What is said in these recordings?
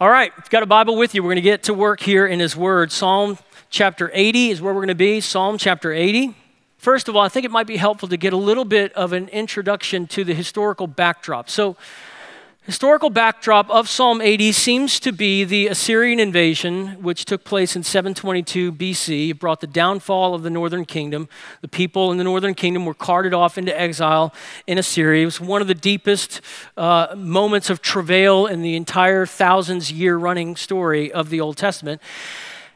All right, you've got a Bible with you, we're going to get to work here in His Word. Psalm chapter 80 is where we're going to be. Psalm chapter 80. First of all, I think it might be helpful to get a little bit of an introduction to the historical backdrop. So, Historical backdrop of Psalm 80 seems to be the Assyrian invasion, which took place in 722 BC. It brought the downfall of the northern kingdom. The people in the northern kingdom were carted off into exile in Assyria. It was one of the deepest uh, moments of travail in the entire thousands year running story of the Old Testament.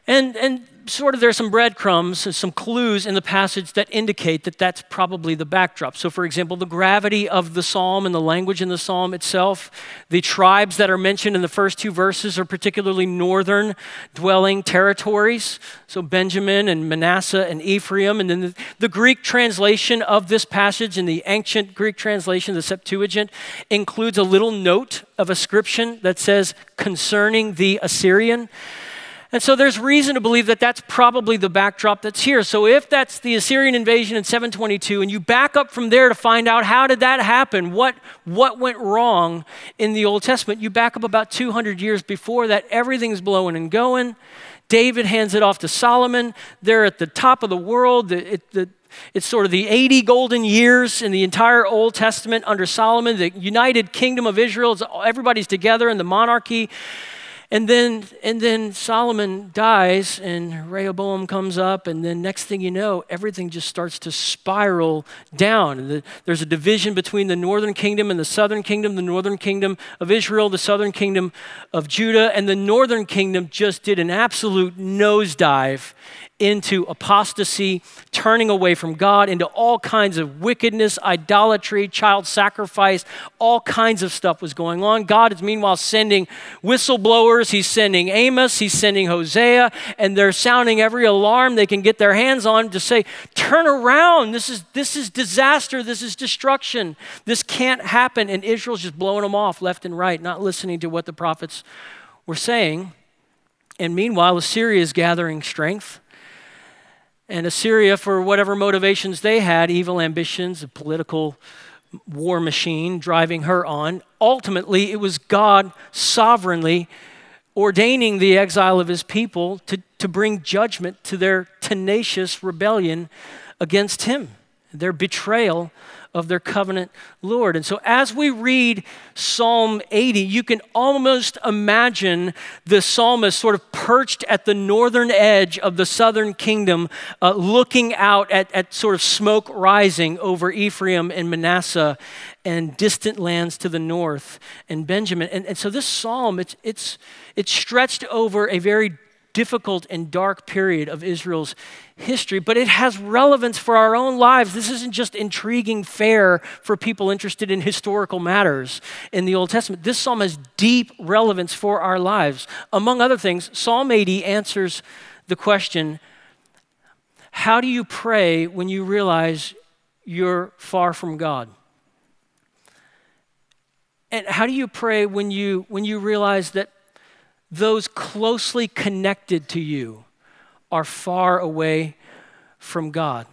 And, and sort of there's some breadcrumbs, some clues in the passage that indicate that that's probably the backdrop. So, for example, the gravity of the psalm and the language in the psalm itself, the tribes that are mentioned in the first two verses are particularly northern dwelling territories. So, Benjamin and Manasseh and Ephraim. And then the, the Greek translation of this passage in the ancient Greek translation, the Septuagint, includes a little note of ascription that says concerning the Assyrian. And so there's reason to believe that that's probably the backdrop that's here. So if that's the Assyrian invasion in 722 and you back up from there to find out how did that happen? What what went wrong in the Old Testament? You back up about 200 years before that everything's blowing and going. David hands it off to Solomon. They're at the top of the world. It, the, it's sort of the 80 golden years in the entire Old Testament under Solomon, the united kingdom of Israel. Everybody's together in the monarchy. And then, and then Solomon dies, and Rehoboam comes up, and then next thing you know, everything just starts to spiral down. The, there's a division between the northern kingdom and the southern kingdom, the northern kingdom of Israel, the southern kingdom of Judah, and the northern kingdom just did an absolute nosedive into apostasy, turning away from God, into all kinds of wickedness, idolatry, child sacrifice, all kinds of stuff was going on. God is meanwhile sending whistleblowers, He's sending Amos, He's sending Hosea, and they're sounding every alarm they can get their hands on to say, Turn around. This is, this is disaster. This is destruction. This can't happen. And Israel's just blowing them off left and right, not listening to what the prophets were saying. And meanwhile, Assyria is gathering strength. And Assyria, for whatever motivations they had, evil ambitions, a political war machine driving her on, ultimately it was God sovereignly ordaining the exile of his people to, to bring judgment to their tenacious rebellion against him, their betrayal of their covenant Lord. And so, as we read Psalm 80, you can almost imagine the psalmist sort of perched at the northern edge of the southern kingdom, uh, looking out at, at sort of smoke rising over Ephraim and Manasseh and distant lands to the north and Benjamin. And, and so, this psalm, it's, it's, it's stretched over a very difficult and dark period of Israel's history, but it has relevance for our own lives. This isn't just intriguing fare for people interested in historical matters in the Old Testament. This psalm has deep relevance for our lives. Among other things, Psalm 80 answers the question how do you pray when you realize you're far from God? And how do you pray when you, when you realize that those closely connected to you are far away from God.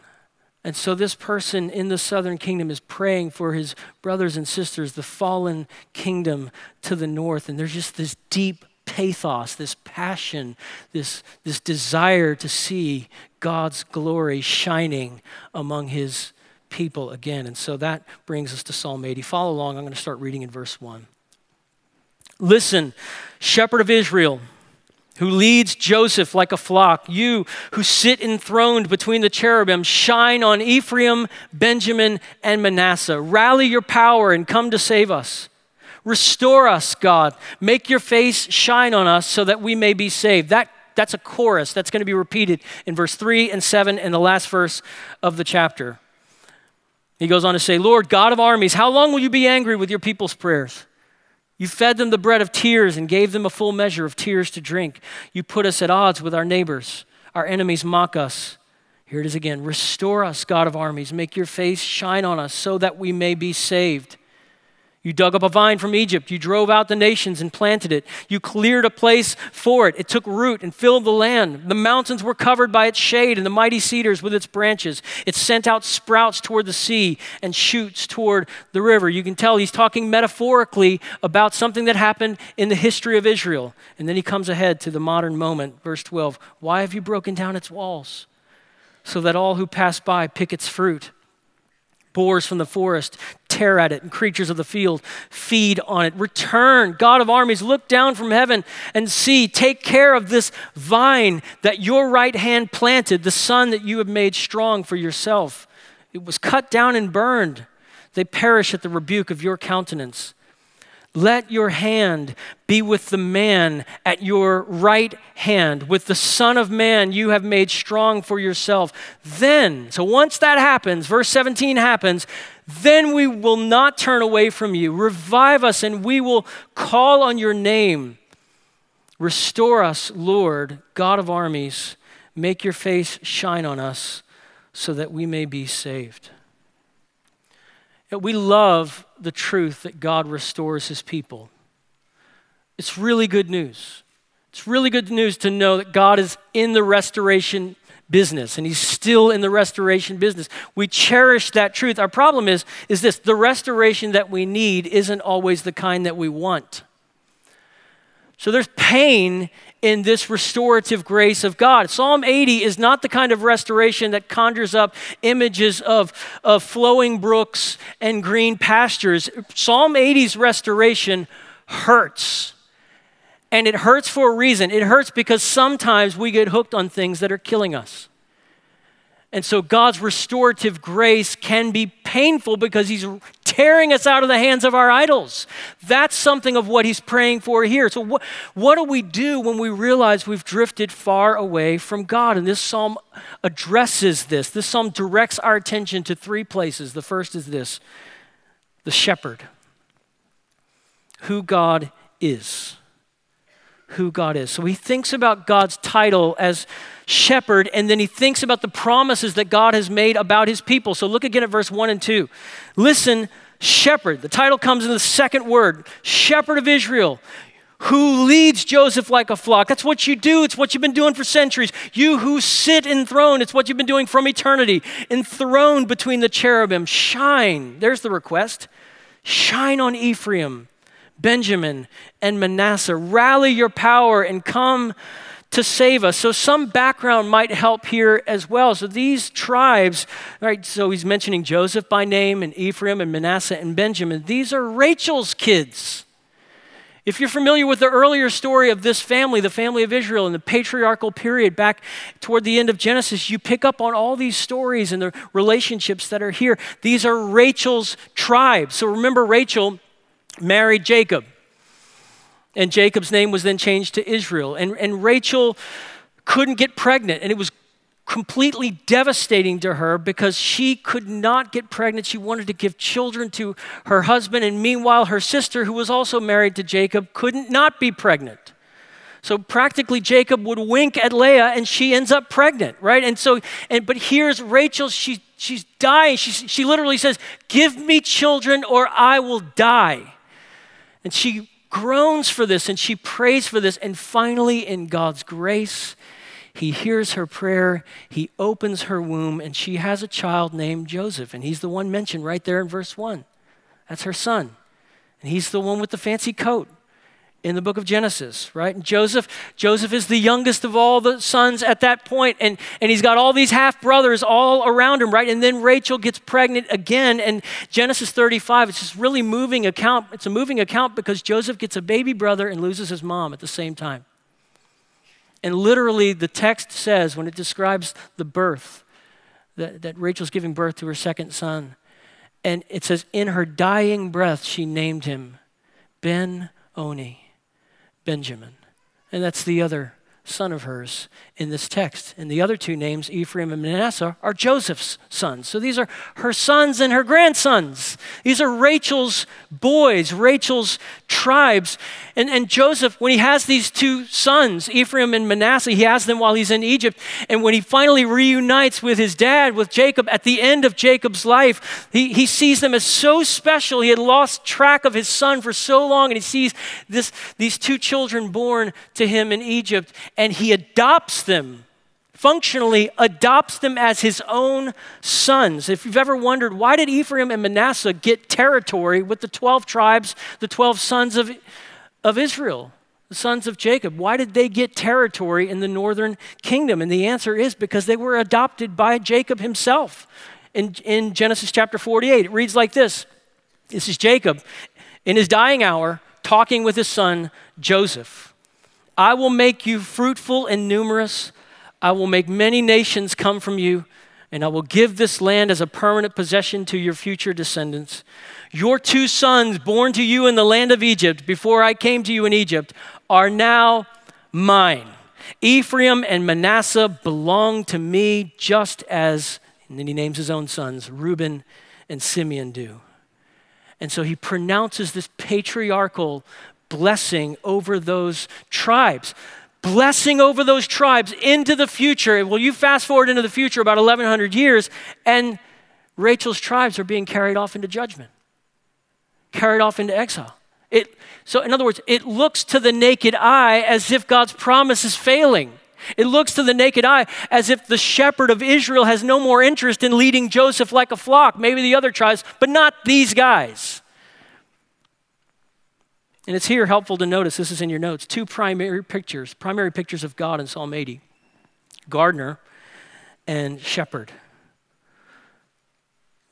And so, this person in the southern kingdom is praying for his brothers and sisters, the fallen kingdom to the north. And there's just this deep pathos, this passion, this, this desire to see God's glory shining among his people again. And so that brings us to Psalm 80. Follow along. I'm going to start reading in verse 1. Listen, shepherd of Israel, who leads Joseph like a flock, you who sit enthroned between the cherubim, shine on Ephraim, Benjamin, and Manasseh. Rally your power and come to save us. Restore us, God. Make your face shine on us so that we may be saved. That, that's a chorus that's going to be repeated in verse 3 and 7 and the last verse of the chapter. He goes on to say, Lord, God of armies, how long will you be angry with your people's prayers? You fed them the bread of tears and gave them a full measure of tears to drink. You put us at odds with our neighbors. Our enemies mock us. Here it is again Restore us, God of armies. Make your face shine on us so that we may be saved. You dug up a vine from Egypt. You drove out the nations and planted it. You cleared a place for it. It took root and filled the land. The mountains were covered by its shade and the mighty cedars with its branches. It sent out sprouts toward the sea and shoots toward the river. You can tell he's talking metaphorically about something that happened in the history of Israel. And then he comes ahead to the modern moment, verse 12. Why have you broken down its walls so that all who pass by pick its fruit? Boars from the forest tear at it, and creatures of the field feed on it. Return, God of armies, look down from heaven and see. Take care of this vine that your right hand planted, the son that you have made strong for yourself. It was cut down and burned. They perish at the rebuke of your countenance. Let your hand be with the man at your right hand, with the Son of Man you have made strong for yourself. Then, so once that happens, verse 17 happens, then we will not turn away from you. Revive us, and we will call on your name. Restore us, Lord, God of armies. Make your face shine on us so that we may be saved. We love the truth that God restores his people. It's really good news. It's really good news to know that God is in the restoration business and he's still in the restoration business. We cherish that truth. Our problem is is this, the restoration that we need isn't always the kind that we want. So there's pain in this restorative grace of God. Psalm 80 is not the kind of restoration that conjures up images of, of flowing brooks and green pastures. Psalm 80's restoration hurts. And it hurts for a reason. It hurts because sometimes we get hooked on things that are killing us. And so God's restorative grace can be painful because He's tearing us out of the hands of our idols. That's something of what He's praying for here. So, what, what do we do when we realize we've drifted far away from God? And this psalm addresses this. This psalm directs our attention to three places. The first is this the shepherd, who God is who God is. So he thinks about God's title as shepherd, and then he thinks about the promises that God has made about his people. So look again at verse 1 and 2. Listen, shepherd. The title comes in the second word shepherd of Israel. Who leads Joseph like a flock? That's what you do. It's what you've been doing for centuries. You who sit enthroned, it's what you've been doing from eternity. Enthroned between the cherubim, shine. There's the request. Shine on Ephraim Benjamin, and Manasseh. Rally your power and come to save us. So, some background might help here as well. So, these tribes, right, so he's mentioning Joseph by name, and Ephraim, and Manasseh, and Benjamin. These are Rachel's kids. If you're familiar with the earlier story of this family, the family of Israel, in the patriarchal period back toward the end of Genesis, you pick up on all these stories and the relationships that are here. These are Rachel's tribes. So remember, Rachel married Jacob. And Jacob's name was then changed to Israel. And, and Rachel couldn't get pregnant, and it was completely devastating to her because she could not get pregnant. She wanted to give children to her husband, and meanwhile, her sister, who was also married to Jacob, couldn't not be pregnant. So practically, Jacob would wink at Leah, and she ends up pregnant, right? And so, and but here's Rachel. She she's dying. She she literally says, "Give me children, or I will die." And she groans for this and she prays for this. And finally, in God's grace, he hears her prayer, he opens her womb, and she has a child named Joseph. And he's the one mentioned right there in verse 1. That's her son. And he's the one with the fancy coat in the book of Genesis, right? And Joseph, Joseph is the youngest of all the sons at that point, and, and he's got all these half brothers all around him, right? And then Rachel gets pregnant again, and Genesis 35, it's just really moving account. It's a moving account because Joseph gets a baby brother and loses his mom at the same time. And literally, the text says, when it describes the birth, that, that Rachel's giving birth to her second son, and it says, in her dying breath, she named him Ben Oni Benjamin. And that's the other son of hers in this text. And the other two names, Ephraim and Manasseh, are Joseph's sons. So these are her sons and her grandsons. These are Rachel's boys, Rachel's tribes. And, and Joseph, when he has these two sons, Ephraim and Manasseh, he has them while he's in Egypt. And when he finally reunites with his dad, with Jacob, at the end of Jacob's life, he, he sees them as so special. He had lost track of his son for so long, and he sees this, these two children born to him in Egypt, and he adopts them functionally adopts them as his own sons. If you've ever wondered, why did Ephraim and Manasseh get territory with the 12 tribes, the 12 sons of, of Israel, the sons of Jacob? Why did they get territory in the northern kingdom? And the answer is because they were adopted by Jacob himself. In, in Genesis chapter 48, it reads like this This is Jacob in his dying hour talking with his son Joseph. I will make you fruitful and numerous. I will make many nations come from you, and I will give this land as a permanent possession to your future descendants. Your two sons, born to you in the land of Egypt, before I came to you in Egypt, are now mine. Ephraim and Manasseh belong to me just as, and then he names his own sons, Reuben and Simeon do. And so he pronounces this patriarchal blessing over those tribes blessing over those tribes into the future. Well, you fast forward into the future about 1100 years, and Rachel's tribes are being carried off into judgment, carried off into exile. It, so, in other words, it looks to the naked eye as if God's promise is failing. It looks to the naked eye as if the shepherd of Israel has no more interest in leading Joseph like a flock, maybe the other tribes, but not these guys. And it's here helpful to notice this is in your notes two primary pictures, primary pictures of God in Psalm 80 gardener and shepherd.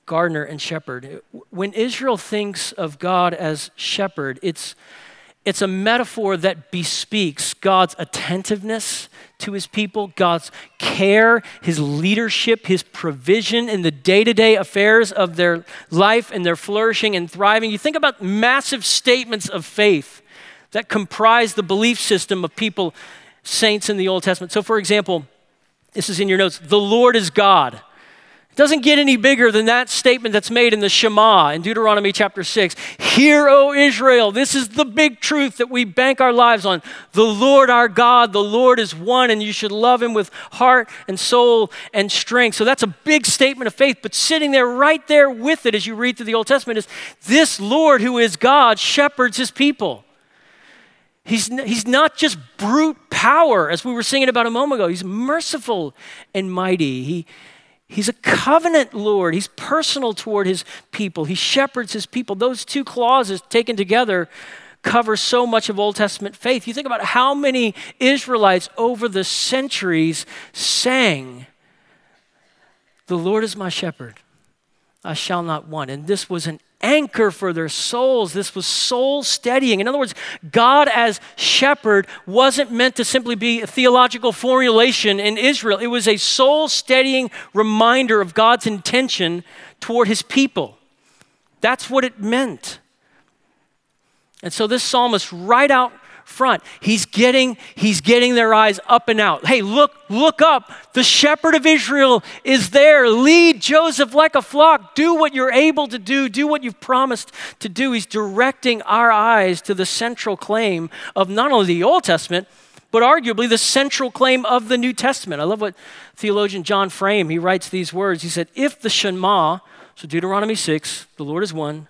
Gardener and shepherd. When Israel thinks of God as shepherd, it's it's a metaphor that bespeaks God's attentiveness to his people, God's care, his leadership, his provision in the day to day affairs of their life and their flourishing and thriving. You think about massive statements of faith that comprise the belief system of people, saints in the Old Testament. So, for example, this is in your notes the Lord is God doesn't get any bigger than that statement that's made in the Shema in Deuteronomy chapter 6. Hear, O Israel, this is the big truth that we bank our lives on. The Lord our God, the Lord is one, and you should love him with heart and soul and strength. So that's a big statement of faith, but sitting there right there with it as you read through the Old Testament is this Lord who is God shepherds his people. He's, he's not just brute power, as we were singing about a moment ago. He's merciful and mighty. He, He's a covenant Lord. He's personal toward his people. He shepherds his people. Those two clauses taken together cover so much of Old Testament faith. You think about how many Israelites over the centuries sang, The Lord is my shepherd, I shall not want. And this was an anchor for their souls. This was soul steadying. In other words, God as shepherd wasn't meant to simply be a theological formulation in Israel, it was a soul steadying reminder of God's intention toward his people. That's what it meant. And so this psalmist, right out front. He's getting, he's getting their eyes up and out. Hey, look, look up. The shepherd of Israel is there. Lead Joseph like a flock. Do what you're able to do. Do what you've promised to do. He's directing our eyes to the central claim of not only the Old Testament, but arguably the central claim of the New Testament. I love what theologian John Frame, he writes these words. He said, if the Shema, so Deuteronomy 6, the Lord is one,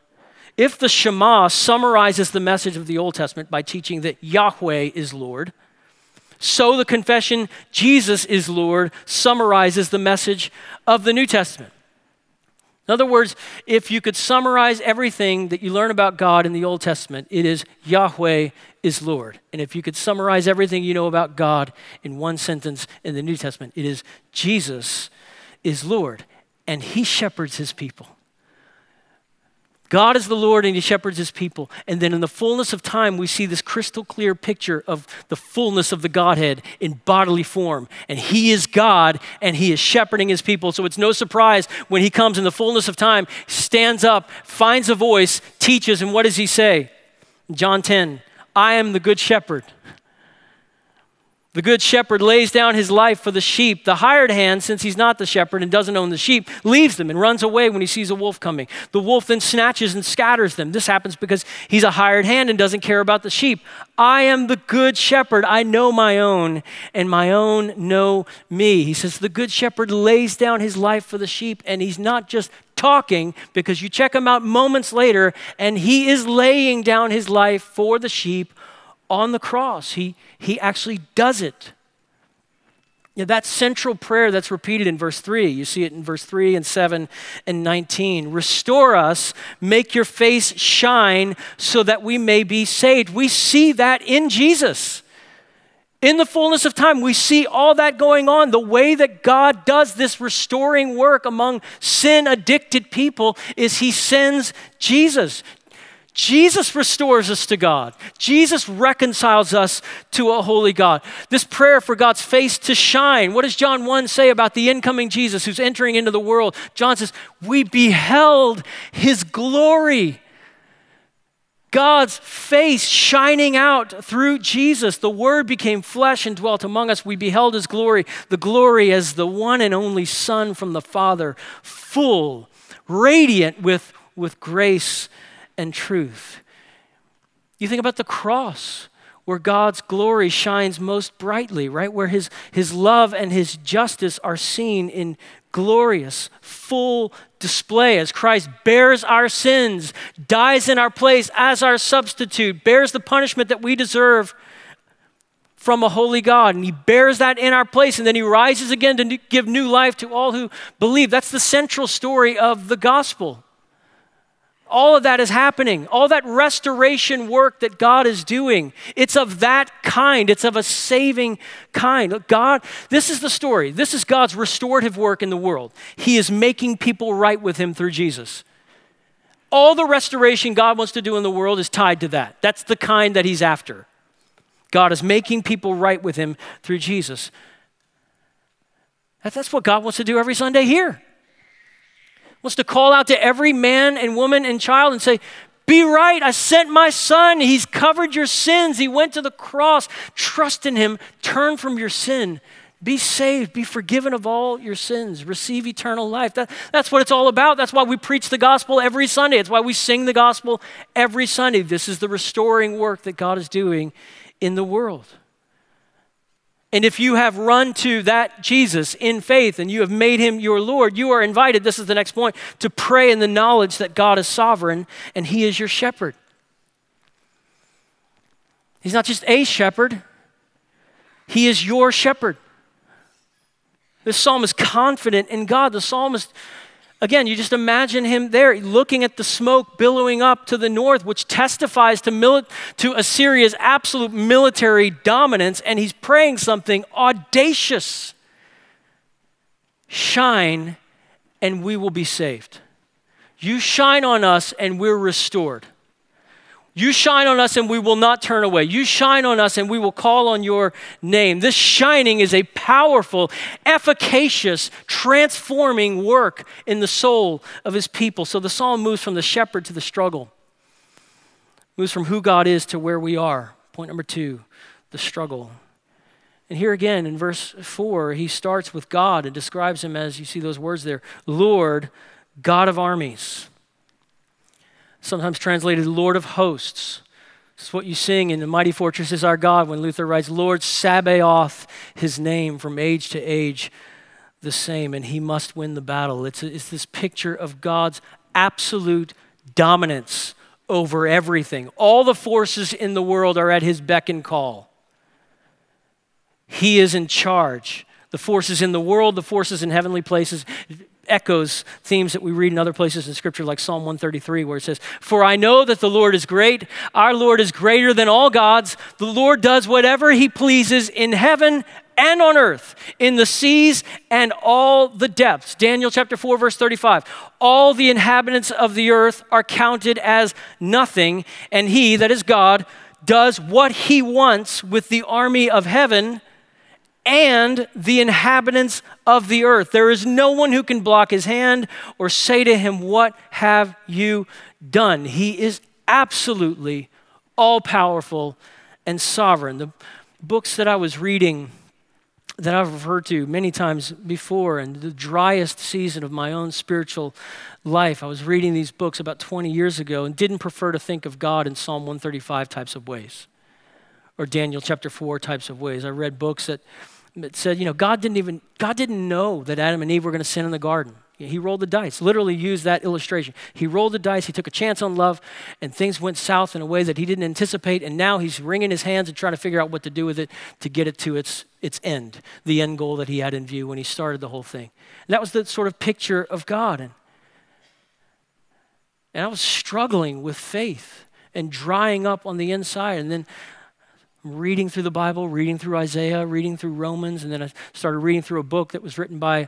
if the Shema summarizes the message of the Old Testament by teaching that Yahweh is Lord, so the confession Jesus is Lord summarizes the message of the New Testament. In other words, if you could summarize everything that you learn about God in the Old Testament, it is Yahweh is Lord. And if you could summarize everything you know about God in one sentence in the New Testament, it is Jesus is Lord, and he shepherds his people. God is the Lord and he shepherds his people. And then in the fullness of time, we see this crystal clear picture of the fullness of the Godhead in bodily form. And he is God and he is shepherding his people. So it's no surprise when he comes in the fullness of time, stands up, finds a voice, teaches, and what does he say? John 10 I am the good shepherd. The good shepherd lays down his life for the sheep. The hired hand, since he's not the shepherd and doesn't own the sheep, leaves them and runs away when he sees a wolf coming. The wolf then snatches and scatters them. This happens because he's a hired hand and doesn't care about the sheep. I am the good shepherd. I know my own, and my own know me. He says, The good shepherd lays down his life for the sheep, and he's not just talking because you check him out moments later, and he is laying down his life for the sheep on the cross. He, he actually does it. That central prayer that's repeated in verse 3, you see it in verse 3 and 7 and 19. Restore us, make your face shine so that we may be saved. We see that in Jesus. In the fullness of time, we see all that going on. The way that God does this restoring work among sin addicted people is He sends Jesus. Jesus restores us to God. Jesus reconciles us to a holy God. This prayer for God's face to shine. What does John 1 say about the incoming Jesus who's entering into the world? John says, We beheld his glory. God's face shining out through Jesus. The Word became flesh and dwelt among us. We beheld His glory, the glory as the one and only Son from the Father, full, radiant with, with grace and truth. You think about the cross, where God's glory shines most brightly, right? Where his, his love and his justice are seen in glorious, full display as Christ bears our sins, dies in our place as our substitute, bears the punishment that we deserve from a holy God. And he bears that in our place, and then he rises again to give new life to all who believe. That's the central story of the gospel. All of that is happening. All that restoration work that God is doing. It's of that kind. It's of a saving kind. God, this is the story. This is God's restorative work in the world. He is making people right with Him through Jesus. All the restoration God wants to do in the world is tied to that. That's the kind that He's after. God is making people right with Him through Jesus. That's what God wants to do every Sunday here wants to call out to every man and woman and child and say, Be right. I sent my son. He's covered your sins. He went to the cross. Trust in him. Turn from your sin. Be saved. Be forgiven of all your sins. Receive eternal life. That, that's what it's all about. That's why we preach the gospel every Sunday. It's why we sing the gospel every Sunday. This is the restoring work that God is doing in the world. And if you have run to that Jesus in faith and you have made him your Lord, you are invited, this is the next point, to pray in the knowledge that God is sovereign and he is your shepherd. He's not just a shepherd, he is your shepherd. This psalm is confident in God. The psalmist Again, you just imagine him there looking at the smoke billowing up to the north, which testifies to, mili- to Assyria's absolute military dominance, and he's praying something audacious Shine, and we will be saved. You shine on us, and we're restored. You shine on us and we will not turn away. You shine on us and we will call on your name. This shining is a powerful, efficacious, transforming work in the soul of his people. So the psalm moves from the shepherd to the struggle, moves from who God is to where we are. Point number two the struggle. And here again in verse 4, he starts with God and describes him as you see those words there Lord, God of armies sometimes translated Lord of hosts. Is what you sing in The Mighty Fortress is Our God when Luther writes, Lord Sabaoth, his name from age to age the same, and he must win the battle. It's, a, it's this picture of God's absolute dominance over everything. All the forces in the world are at his beck and call. He is in charge. The forces in the world, the forces in heavenly places, echoes themes that we read in other places in Scripture, like Psalm 133, where it says, For I know that the Lord is great. Our Lord is greater than all gods. The Lord does whatever he pleases in heaven and on earth, in the seas and all the depths. Daniel chapter 4, verse 35. All the inhabitants of the earth are counted as nothing, and he, that is God, does what he wants with the army of heaven and the inhabitants of the earth. There is no one who can block his hand or say to him, What have you done? He is absolutely all powerful and sovereign. The books that I was reading that I've referred to many times before, and the driest season of my own spiritual life. I was reading these books about 20 years ago and didn't prefer to think of God in Psalm 135 types of ways or Daniel chapter 4 types of ways. I read books that, that said, you know, God didn't even, God didn't know that Adam and Eve were going to sin in the garden. He rolled the dice, literally used that illustration. He rolled the dice, he took a chance on love, and things went south in a way that he didn't anticipate. And now he's wringing his hands and trying to figure out what to do with it to get it to its, its end, the end goal that he had in view when he started the whole thing. And that was the sort of picture of God. And, and I was struggling with faith and drying up on the inside. And then reading through the Bible, reading through Isaiah, reading through Romans, and then I started reading through a book that was written by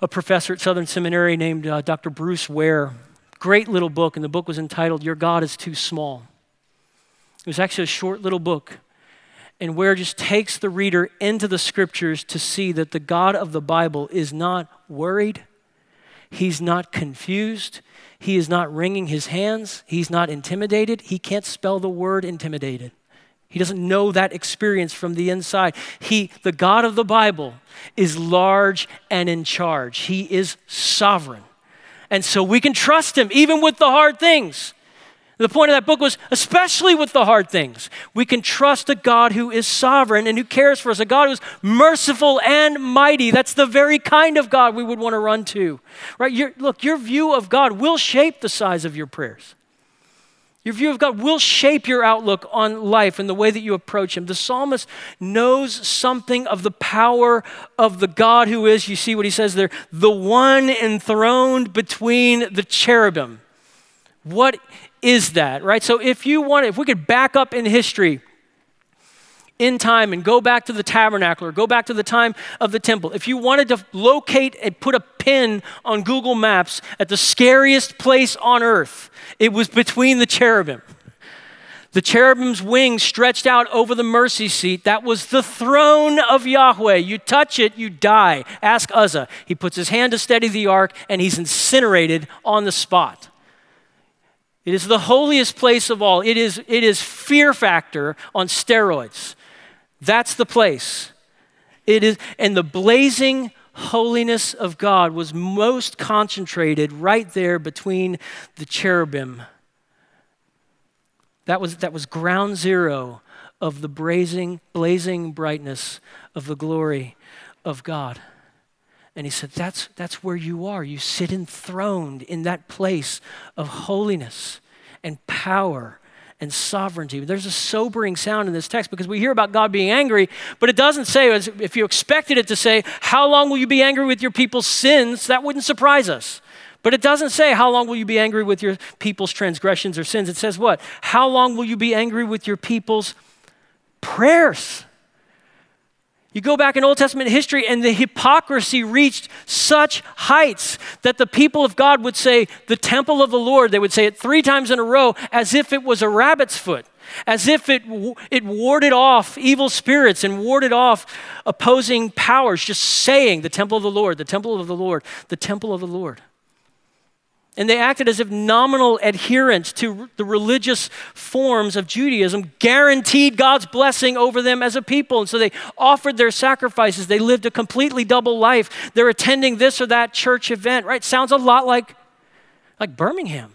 a professor at Southern Seminary named uh, Dr. Bruce Ware. Great little book, and the book was entitled Your God is Too Small. It was actually a short little book. And Ware just takes the reader into the scriptures to see that the God of the Bible is not worried, he's not confused, he is not wringing his hands, he's not intimidated. He can't spell the word intimidated. He doesn't know that experience from the inside. He, the God of the Bible, is large and in charge. He is sovereign. And so we can trust him even with the hard things. The point of that book was especially with the hard things. We can trust a God who is sovereign and who cares for us, a God who's merciful and mighty. That's the very kind of God we would want to run to. Right? Your, look, your view of God will shape the size of your prayers. Your view of God will shape your outlook on life and the way that you approach Him. The psalmist knows something of the power of the God who is, you see what he says there, the one enthroned between the cherubim. What is that, right? So if you want, if we could back up in history, in time and go back to the tabernacle or go back to the time of the temple, if you wanted to locate and put a pin on Google Maps at the scariest place on earth, it was between the cherubim. The cherubim's wings stretched out over the mercy seat. That was the throne of Yahweh. You touch it, you die. Ask Uzzah. He puts his hand to steady the ark and he's incinerated on the spot. It is the holiest place of all. It is, it is fear factor on steroids. That's the place. It is, and the blazing holiness of God was most concentrated right there between the cherubim. That was, that was ground zero of the blazing, blazing brightness of the glory of God. And he said, that's, that's where you are. You sit enthroned in that place of holiness and power and sovereignty. There's a sobering sound in this text because we hear about God being angry, but it doesn't say, if you expected it to say, How long will you be angry with your people's sins? That wouldn't surprise us. But it doesn't say, How long will you be angry with your people's transgressions or sins? It says, What? How long will you be angry with your people's prayers? You go back in Old Testament history, and the hypocrisy reached such heights that the people of God would say, The temple of the Lord, they would say it three times in a row as if it was a rabbit's foot, as if it, it warded off evil spirits and warded off opposing powers, just saying, The temple of the Lord, the temple of the Lord, the temple of the Lord. And they acted as if nominal adherence to the religious forms of Judaism guaranteed God's blessing over them as a people. And so they offered their sacrifices. They lived a completely double life. They're attending this or that church event, right? Sounds a lot like, like Birmingham.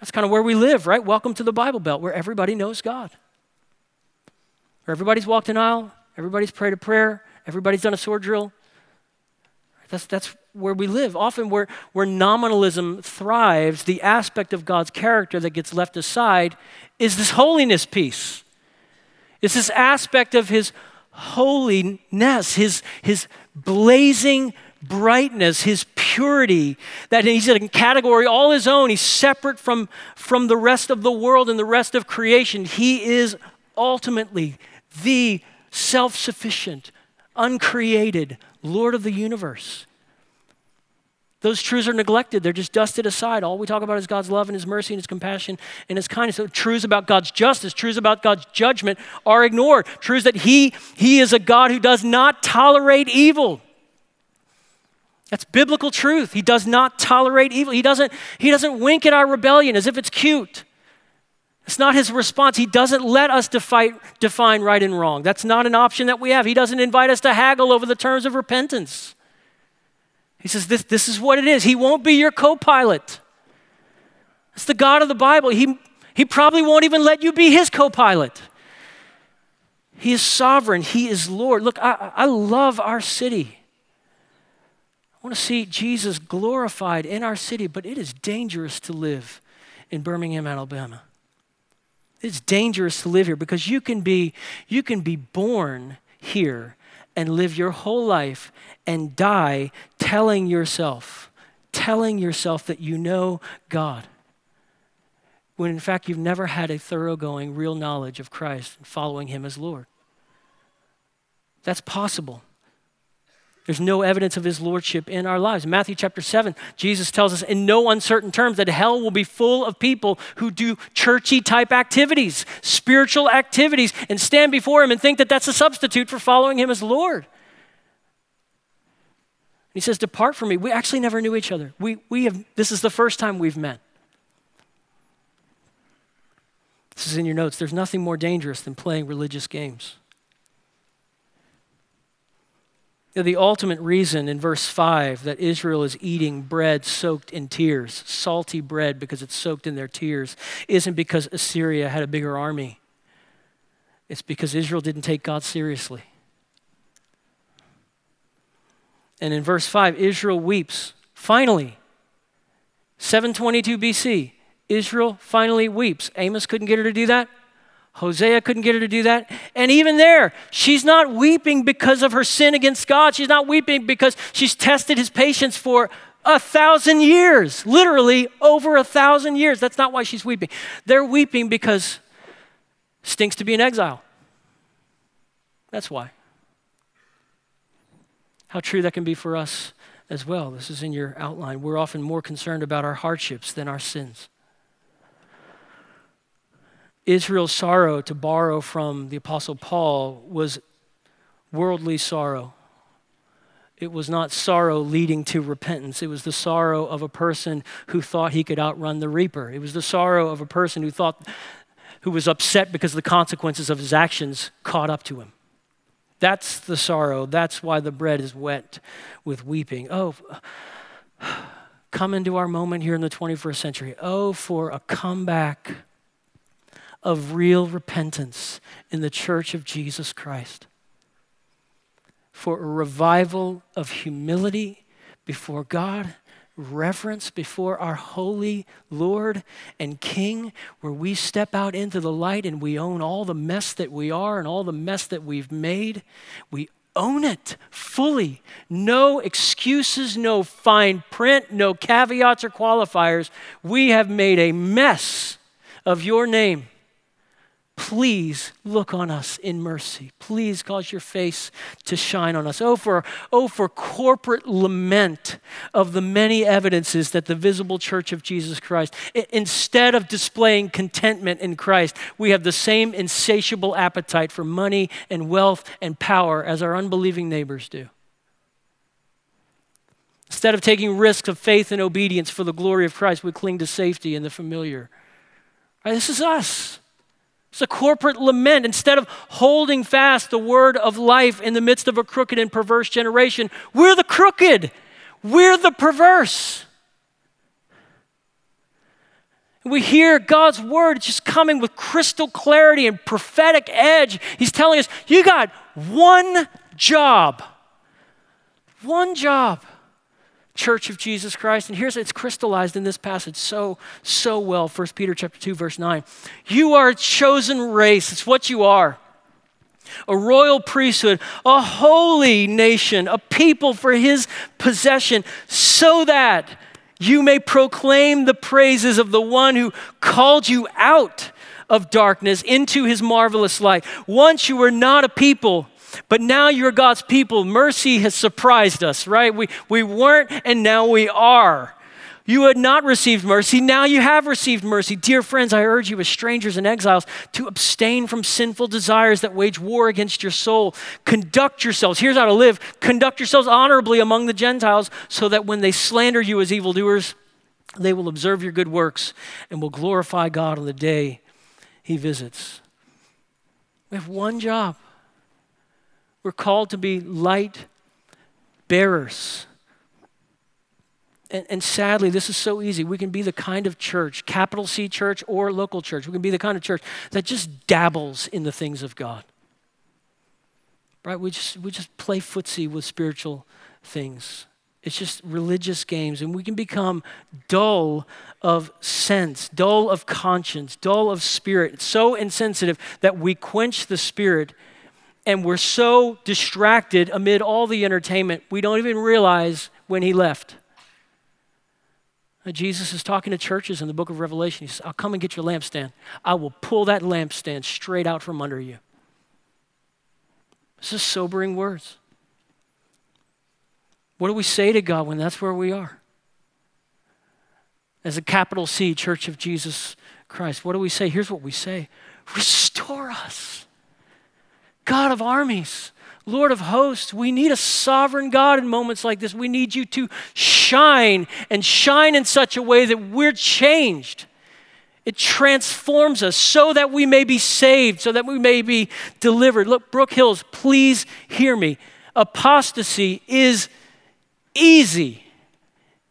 That's kind of where we live, right? Welcome to the Bible Belt, where everybody knows God. Where everybody's walked an aisle, everybody's prayed a prayer, everybody's done a sword drill. That's, that's where we live. Often, where, where nominalism thrives, the aspect of God's character that gets left aside is this holiness piece. It's this aspect of His holiness, His, his blazing brightness, His purity, that He's in a category all His own. He's separate from, from the rest of the world and the rest of creation. He is ultimately the self sufficient, uncreated Lord of the universe. Those truths are neglected. They're just dusted aside. All we talk about is God's love and His mercy and His compassion and His kindness. So truths about God's justice, truths about God's judgment are ignored. Truths that He, he is a God who does not tolerate evil. That's biblical truth. He does not tolerate evil. He doesn't, he doesn't wink at our rebellion as if it's cute. It's not his response. He doesn't let us defi- define right and wrong. That's not an option that we have. He doesn't invite us to haggle over the terms of repentance. He says, This, this is what it is. He won't be your co pilot. It's the God of the Bible. He, he probably won't even let you be his co pilot. He is sovereign, He is Lord. Look, I, I love our city. I want to see Jesus glorified in our city, but it is dangerous to live in Birmingham, Alabama. It's dangerous to live here because you can be, you can be born here and live your whole life and die telling yourself, telling yourself that you know God. When in fact you've never had a thoroughgoing, real knowledge of Christ and following Him as Lord. That's possible. There's no evidence of his lordship in our lives. Matthew chapter 7, Jesus tells us in no uncertain terms that hell will be full of people who do churchy type activities, spiritual activities, and stand before him and think that that's a substitute for following him as Lord. He says, Depart from me. We actually never knew each other. We, we have, this is the first time we've met. This is in your notes. There's nothing more dangerous than playing religious games. The ultimate reason in verse 5 that Israel is eating bread soaked in tears, salty bread because it's soaked in their tears, isn't because Assyria had a bigger army. It's because Israel didn't take God seriously. And in verse 5, Israel weeps. Finally, 722 BC, Israel finally weeps. Amos couldn't get her to do that. Hosea couldn't get her to do that. And even there, she's not weeping because of her sin against God. She's not weeping because she's tested his patience for a thousand years, literally over a thousand years. That's not why she's weeping. They're weeping because stinks to be in exile. That's why. How true that can be for us as well. This is in your outline. We're often more concerned about our hardships than our sins. Israel's sorrow, to borrow from the Apostle Paul, was worldly sorrow. It was not sorrow leading to repentance. It was the sorrow of a person who thought he could outrun the reaper. It was the sorrow of a person who thought, who was upset because the consequences of his actions caught up to him. That's the sorrow. That's why the bread is wet with weeping. Oh, come into our moment here in the 21st century. Oh, for a comeback of real repentance in the church of Jesus Christ, for a revival of humility before God, reverence before our holy Lord and King, where we step out into the light and we own all the mess that we are and all the mess that we've made. We own it fully. No excuses, no fine print, no caveats or qualifiers. We have made a mess of your name please look on us in mercy. Please cause your face to shine on us. Oh, for, oh, for corporate lament of the many evidences that the visible church of Jesus Christ, instead of displaying contentment in Christ, we have the same insatiable appetite for money and wealth and power as our unbelieving neighbors do. Instead of taking risks of faith and obedience for the glory of Christ, we cling to safety and the familiar. Right, this is us. It's a corporate lament. Instead of holding fast the word of life in the midst of a crooked and perverse generation, we're the crooked, we're the perverse. We hear God's word just coming with crystal clarity and prophetic edge. He's telling us, you got one job. One job church of Jesus Christ. And here's it's crystallized in this passage so, so well. 1 Peter chapter 2, verse 9. You are a chosen race. It's what you are. A royal priesthood, a holy nation, a people for his possession, so that you may proclaim the praises of the one who called you out of darkness into his marvelous light. Once you were not a people, but now you're God's people. Mercy has surprised us, right? We, we weren't, and now we are. You had not received mercy, now you have received mercy. Dear friends, I urge you as strangers and exiles to abstain from sinful desires that wage war against your soul. Conduct yourselves, here's how to live conduct yourselves honorably among the Gentiles, so that when they slander you as evildoers, they will observe your good works and will glorify God on the day he visits. We have one job. We're called to be light bearers. And, and, sadly, this is so easy. We can be the kind of church, capital C church or local church, we can be the kind of church that just dabbles in the things of God. Right? We just, we just play footsie with spiritual things. It's just religious games, and we can become dull of sense, dull of conscience, dull of spirit, so insensitive that we quench the spirit and we're so distracted amid all the entertainment, we don't even realize when he left. Uh, Jesus is talking to churches in the book of Revelation. He says, I'll come and get your lampstand. I will pull that lampstand straight out from under you. This is sobering words. What do we say to God when that's where we are? As a capital C, Church of Jesus Christ, what do we say? Here's what we say Restore us. God of armies, Lord of hosts, we need a sovereign God in moments like this. We need you to shine and shine in such a way that we're changed. It transforms us so that we may be saved, so that we may be delivered. Look, Brook Hills, please hear me. Apostasy is easy,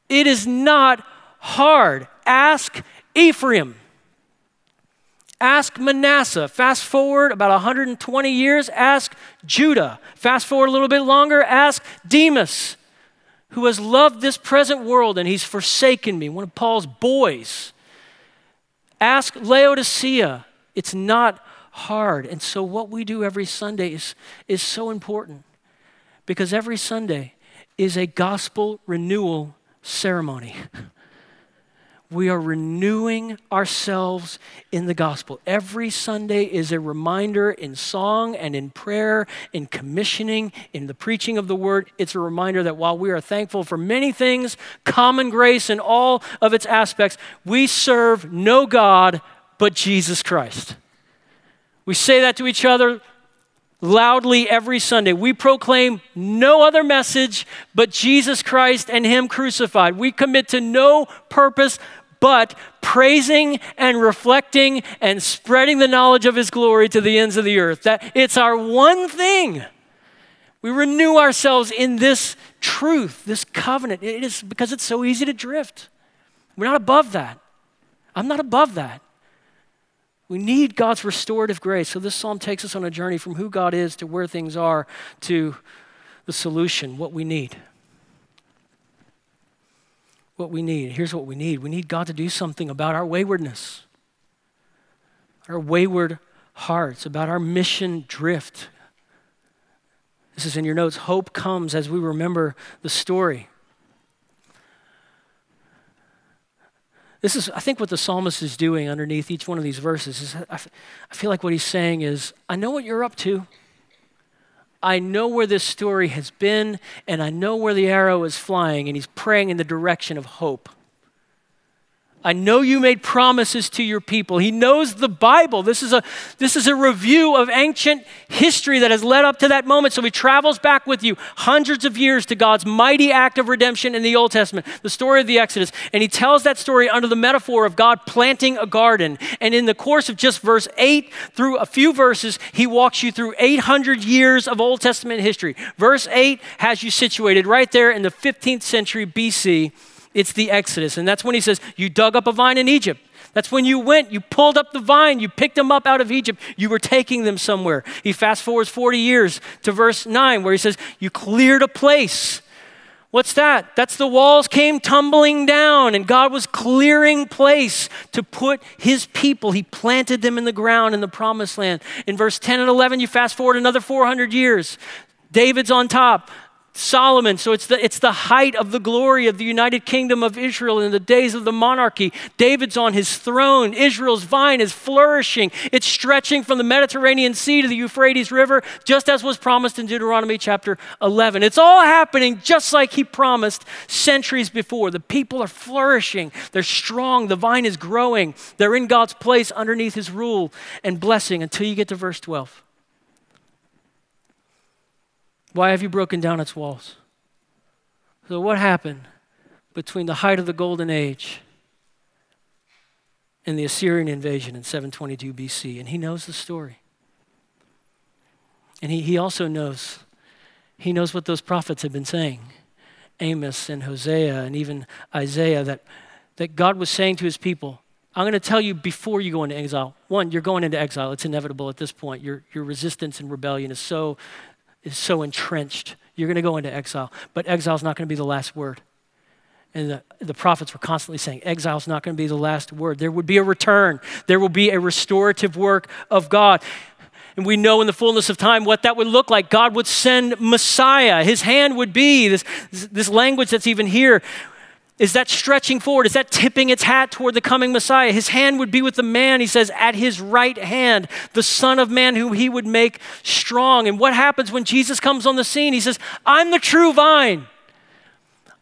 it is not hard. Ask Ephraim. Ask Manasseh. Fast forward about 120 years, ask Judah. Fast forward a little bit longer, ask Demas, who has loved this present world and he's forsaken me, one of Paul's boys. Ask Laodicea. It's not hard. And so, what we do every Sunday is, is so important because every Sunday is a gospel renewal ceremony. we are renewing ourselves in the gospel. Every Sunday is a reminder in song and in prayer, in commissioning, in the preaching of the word. It's a reminder that while we are thankful for many things, common grace in all of its aspects, we serve no God but Jesus Christ. We say that to each other loudly every Sunday. We proclaim no other message but Jesus Christ and Him crucified. We commit to no purpose but praising and reflecting and spreading the knowledge of His glory to the ends of the earth. That it's our one thing. We renew ourselves in this truth, this covenant. It is because it's so easy to drift. We're not above that. I'm not above that. We need God's restorative grace. So this psalm takes us on a journey from who God is to where things are to the solution, what we need. What we need. Here's what we need we need God to do something about our waywardness, our wayward hearts, about our mission drift. This is in your notes. Hope comes as we remember the story. This is, I think, what the psalmist is doing underneath each one of these verses. Is I, I feel like what he's saying is, I know what you're up to. I know where this story has been, and I know where the arrow is flying, and he's praying in the direction of hope. I know you made promises to your people. He knows the Bible. This is a, this is a review of ancient history that has led up to that moment. So he travels back with you hundreds of years to God's mighty act of redemption in the Old Testament, the story of the Exodus. And he tells that story under the metaphor of God planting a garden. And in the course of just verse 8 through a few verses, he walks you through 800 years of Old Testament history. Verse 8 has you situated right there in the 15th century BC it's the Exodus. And that's when he says, You dug up a vine in Egypt. That's when you went, you pulled up the vine, you picked them up out of Egypt, you were taking them somewhere. He fast forwards 40 years to verse 9, where he says, You cleared a place. What's that? That's the walls came tumbling down, and God was clearing place to put his people. He planted them in the ground in the promised land. In verse 10 and 11, you fast forward another 400 years. David's on top. Solomon. So it's the, it's the height of the glory of the United Kingdom of Israel in the days of the monarchy. David's on his throne. Israel's vine is flourishing. It's stretching from the Mediterranean Sea to the Euphrates River, just as was promised in Deuteronomy chapter 11. It's all happening just like he promised centuries before. The people are flourishing, they're strong, the vine is growing, they're in God's place underneath his rule and blessing until you get to verse 12. Why have you broken down its walls? So, what happened between the height of the golden age and the Assyrian invasion in 722 BC, and he knows the story. And he, he also knows, he knows what those prophets have been saying. Amos and Hosea and even Isaiah that, that God was saying to his people, I'm going to tell you before you go into exile. One, you're going into exile. It's inevitable at this point. Your, your resistance and rebellion is so, is so entrenched. You're going to go into exile. But exile is not going to be the last word. And the, the prophets were constantly saying, exile is not going to be the last word. There would be a return, there will be a restorative work of God. And we know in the fullness of time what that would look like. God would send Messiah. His hand would be this, this language that's even here. Is that stretching forward? Is that tipping its hat toward the coming Messiah? His hand would be with the man, he says, at his right hand, the Son of Man who he would make strong. And what happens when Jesus comes on the scene? He says, I'm the true vine.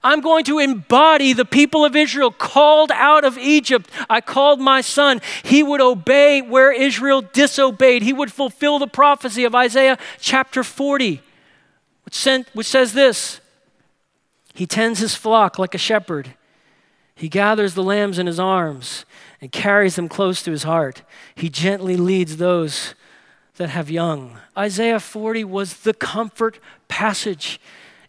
I'm going to embody the people of Israel called out of Egypt. I called my son. He would obey where Israel disobeyed. He would fulfill the prophecy of Isaiah chapter 40, which, sent, which says this He tends his flock like a shepherd. He gathers the lambs in his arms and carries them close to his heart. He gently leads those that have young. Isaiah 40 was the comfort passage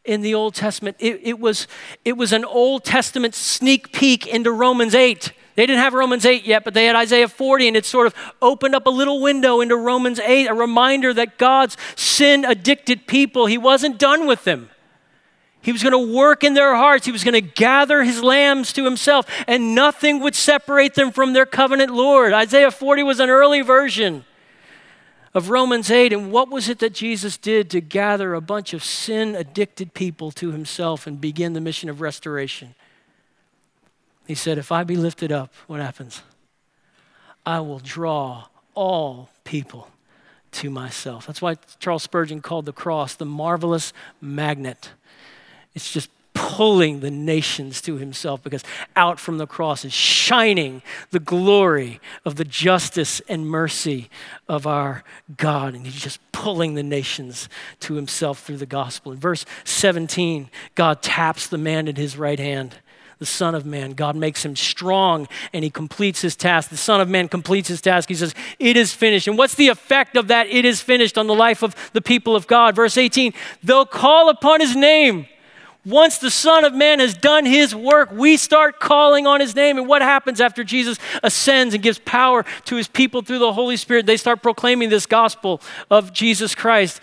in the Old Testament. It, it, was, it was an Old Testament sneak peek into Romans 8. They didn't have Romans 8 yet, but they had Isaiah 40, and it sort of opened up a little window into Romans 8, a reminder that God's sin addicted people, He wasn't done with them. He was going to work in their hearts. He was going to gather his lambs to himself, and nothing would separate them from their covenant Lord. Isaiah 40 was an early version of Romans 8. And what was it that Jesus did to gather a bunch of sin addicted people to himself and begin the mission of restoration? He said, If I be lifted up, what happens? I will draw all people to myself. That's why Charles Spurgeon called the cross the marvelous magnet. It's just pulling the nations to himself because out from the cross is shining the glory of the justice and mercy of our God. And he's just pulling the nations to himself through the gospel. In verse 17, God taps the man in his right hand the Son of Man. God makes him strong and he completes his task. The Son of Man completes his task. He says, It is finished. And what's the effect of that? It is finished on the life of the people of God. Verse 18, they'll call upon his name once the Son of Man has done his work, we start calling on his name. And what happens after Jesus ascends and gives power to his people through the Holy Spirit? They start proclaiming this gospel of Jesus Christ.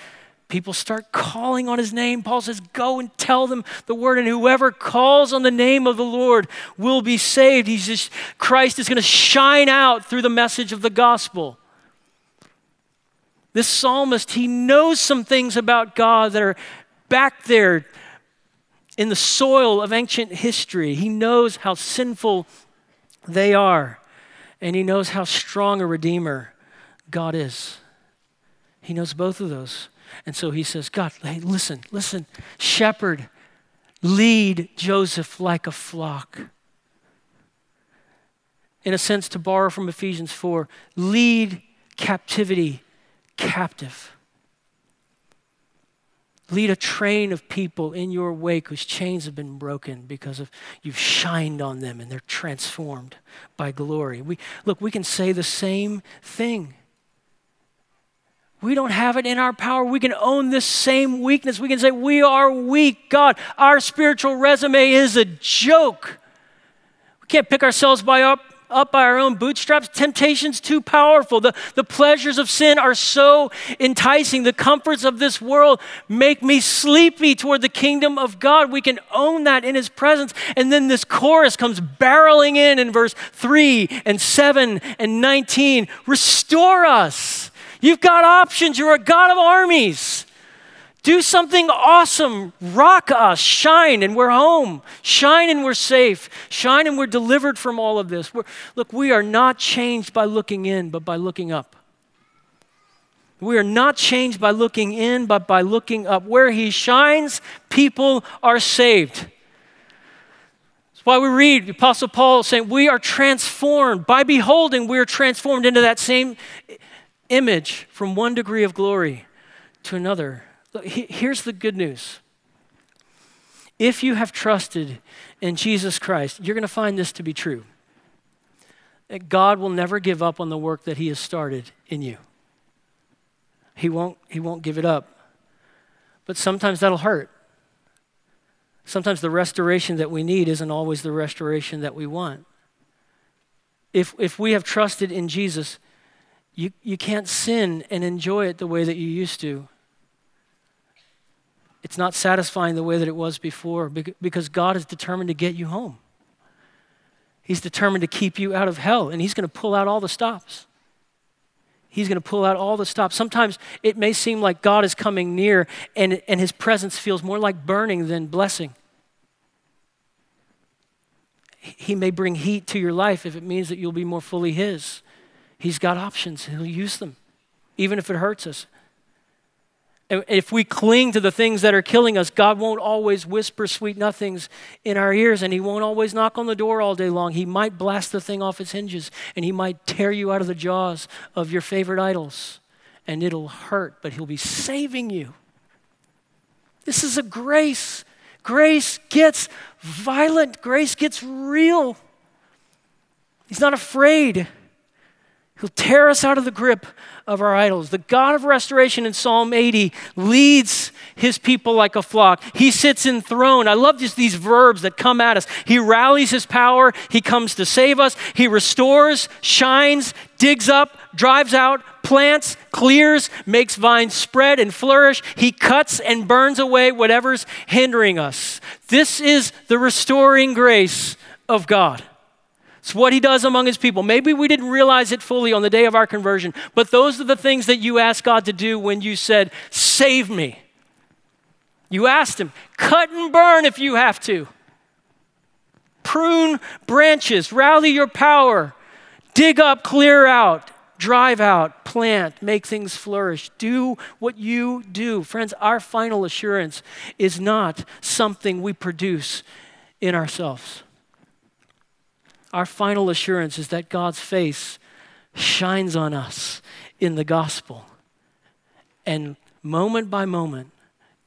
People start calling on his name. Paul says, Go and tell them the word, and whoever calls on the name of the Lord will be saved. He's just, Christ is going to shine out through the message of the gospel. This psalmist, he knows some things about God that are back there in the soil of ancient history. He knows how sinful they are, and he knows how strong a redeemer God is. He knows both of those. And so he says, God, hey, listen, listen, shepherd, lead Joseph like a flock. In a sense, to borrow from Ephesians 4, lead captivity captive. Lead a train of people in your wake whose chains have been broken because of you've shined on them and they're transformed by glory. We, look, we can say the same thing. We don't have it in our power. We can own this same weakness. We can say, We are weak. God, our spiritual resume is a joke. We can't pick ourselves by up, up by our own bootstraps. Temptation's too powerful. The, the pleasures of sin are so enticing. The comforts of this world make me sleepy toward the kingdom of God. We can own that in His presence. And then this chorus comes barreling in in verse 3 and 7 and 19 Restore us. You've got options. You're a God of armies. Do something awesome. Rock us. Shine and we're home. Shine and we're safe. Shine and we're delivered from all of this. We're, look, we are not changed by looking in, but by looking up. We are not changed by looking in, but by looking up. Where He shines, people are saved. That's why we read the Apostle Paul saying, We are transformed. By beholding, we are transformed into that same image from one degree of glory to another. Look, here's the good news. If you have trusted in Jesus Christ, you're going to find this to be true that God will never give up on the work that He has started in you. He won't, he won't give it up. But sometimes that'll hurt. Sometimes the restoration that we need isn't always the restoration that we want. If, if we have trusted in Jesus, you, you can't sin and enjoy it the way that you used to. It's not satisfying the way that it was before because God is determined to get you home. He's determined to keep you out of hell, and He's going to pull out all the stops. He's going to pull out all the stops. Sometimes it may seem like God is coming near, and, and His presence feels more like burning than blessing. He may bring heat to your life if it means that you'll be more fully His. He's got options, He'll use them, even if it hurts us. If we cling to the things that are killing us, God won't always whisper sweet nothings in our ears and He won't always knock on the door all day long. He might blast the thing off its hinges and He might tear you out of the jaws of your favorite idols. And it'll hurt, but He'll be saving you. This is a grace. Grace gets violent, grace gets real. He's not afraid. He'll tear us out of the grip of our idols. The God of restoration in Psalm 80 leads his people like a flock. He sits enthroned. I love just these verbs that come at us. He rallies his power. He comes to save us. He restores, shines, digs up, drives out, plants, clears, makes vines spread and flourish. He cuts and burns away whatever's hindering us. This is the restoring grace of God. It's what he does among his people. Maybe we didn't realize it fully on the day of our conversion, but those are the things that you asked God to do when you said, Save me. You asked him, cut and burn if you have to. Prune branches, rally your power, dig up, clear out, drive out, plant, make things flourish. Do what you do. Friends, our final assurance is not something we produce in ourselves. Our final assurance is that God's face shines on us in the gospel. And moment by moment,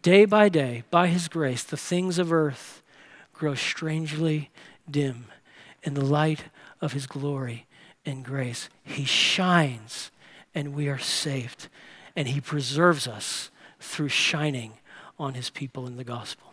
day by day, by His grace, the things of earth grow strangely dim in the light of His glory and grace. He shines and we are saved. And He preserves us through shining on His people in the gospel.